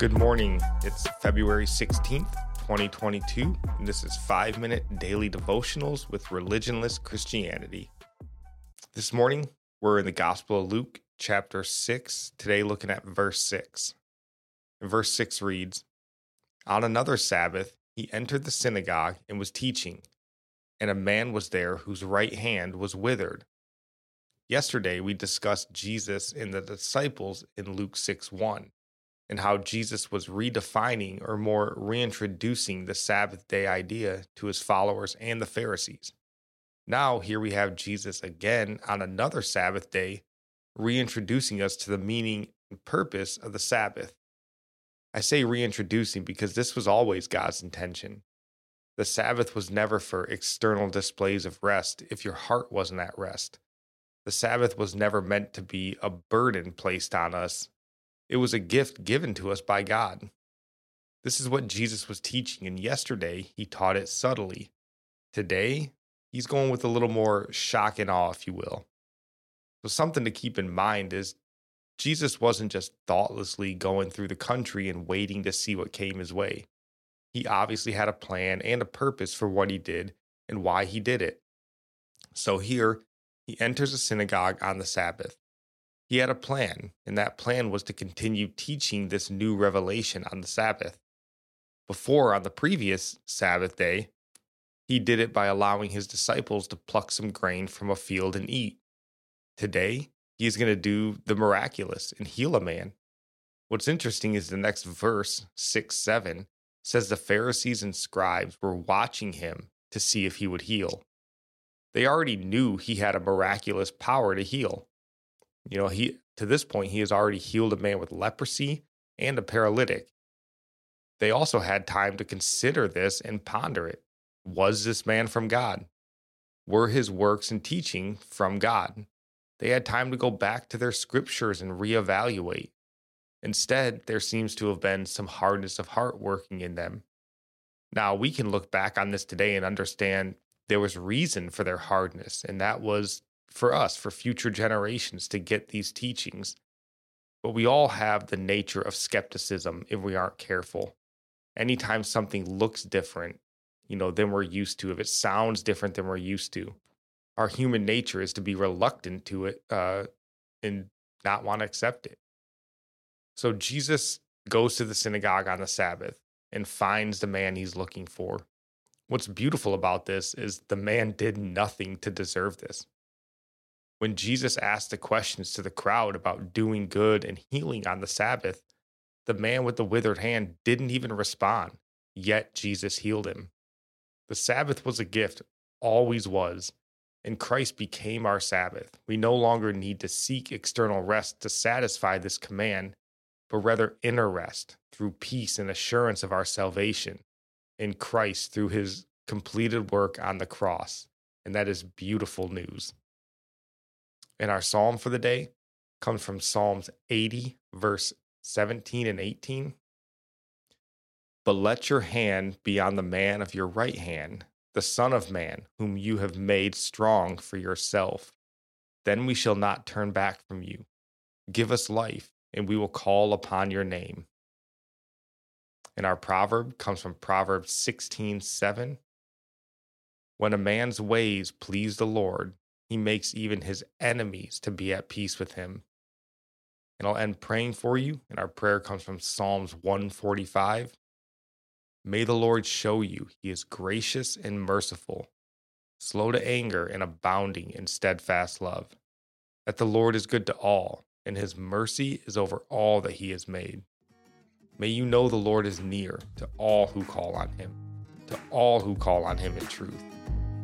Good morning. It's February 16th, 2022, and this is 5 Minute Daily Devotionals with Religionless Christianity. This morning, we're in the Gospel of Luke, chapter 6, today looking at verse 6. Verse 6 reads On another Sabbath, he entered the synagogue and was teaching, and a man was there whose right hand was withered. Yesterday, we discussed Jesus and the disciples in Luke 6 1 and how Jesus was redefining or more reintroducing the Sabbath day idea to his followers and the Pharisees. Now, here we have Jesus again on another Sabbath day, reintroducing us to the meaning and purpose of the Sabbath. I say reintroducing because this was always God's intention. The Sabbath was never for external displays of rest if your heart wasn't at rest. The Sabbath was never meant to be a burden placed on us it was a gift given to us by God. This is what Jesus was teaching, and yesterday he taught it subtly. Today, he's going with a little more shock and awe, if you will. So, something to keep in mind is Jesus wasn't just thoughtlessly going through the country and waiting to see what came his way. He obviously had a plan and a purpose for what he did and why he did it. So, here, he enters a synagogue on the Sabbath. He had a plan, and that plan was to continue teaching this new revelation on the Sabbath. Before, on the previous Sabbath day, he did it by allowing his disciples to pluck some grain from a field and eat. Today, he is going to do the miraculous and heal a man. What's interesting is the next verse, 6 7, says the Pharisees and scribes were watching him to see if he would heal. They already knew he had a miraculous power to heal. You know, he to this point he has already healed a man with leprosy and a paralytic. They also had time to consider this and ponder it. Was this man from God? Were his works and teaching from God? They had time to go back to their scriptures and reevaluate. Instead, there seems to have been some hardness of heart working in them. Now, we can look back on this today and understand there was reason for their hardness, and that was for us, for future generations to get these teachings. But we all have the nature of skepticism if we aren't careful. Anytime something looks different, you know, than we're used to, if it sounds different than we're used to, our human nature is to be reluctant to it uh, and not want to accept it. So Jesus goes to the synagogue on the Sabbath and finds the man he's looking for. What's beautiful about this is the man did nothing to deserve this. When Jesus asked the questions to the crowd about doing good and healing on the Sabbath, the man with the withered hand didn't even respond, yet Jesus healed him. The Sabbath was a gift, always was, and Christ became our Sabbath. We no longer need to seek external rest to satisfy this command, but rather inner rest through peace and assurance of our salvation in Christ through his completed work on the cross. And that is beautiful news. And our psalm for the day comes from Psalms 80, verse 17 and 18. But let your hand be on the man of your right hand, the Son of Man, whom you have made strong for yourself. Then we shall not turn back from you. Give us life, and we will call upon your name. And our proverb comes from Proverbs 16 7. When a man's ways please the Lord, he makes even his enemies to be at peace with him. And I'll end praying for you. And our prayer comes from Psalms 145. May the Lord show you he is gracious and merciful, slow to anger and abounding in steadfast love. That the Lord is good to all, and his mercy is over all that he has made. May you know the Lord is near to all who call on him, to all who call on him in truth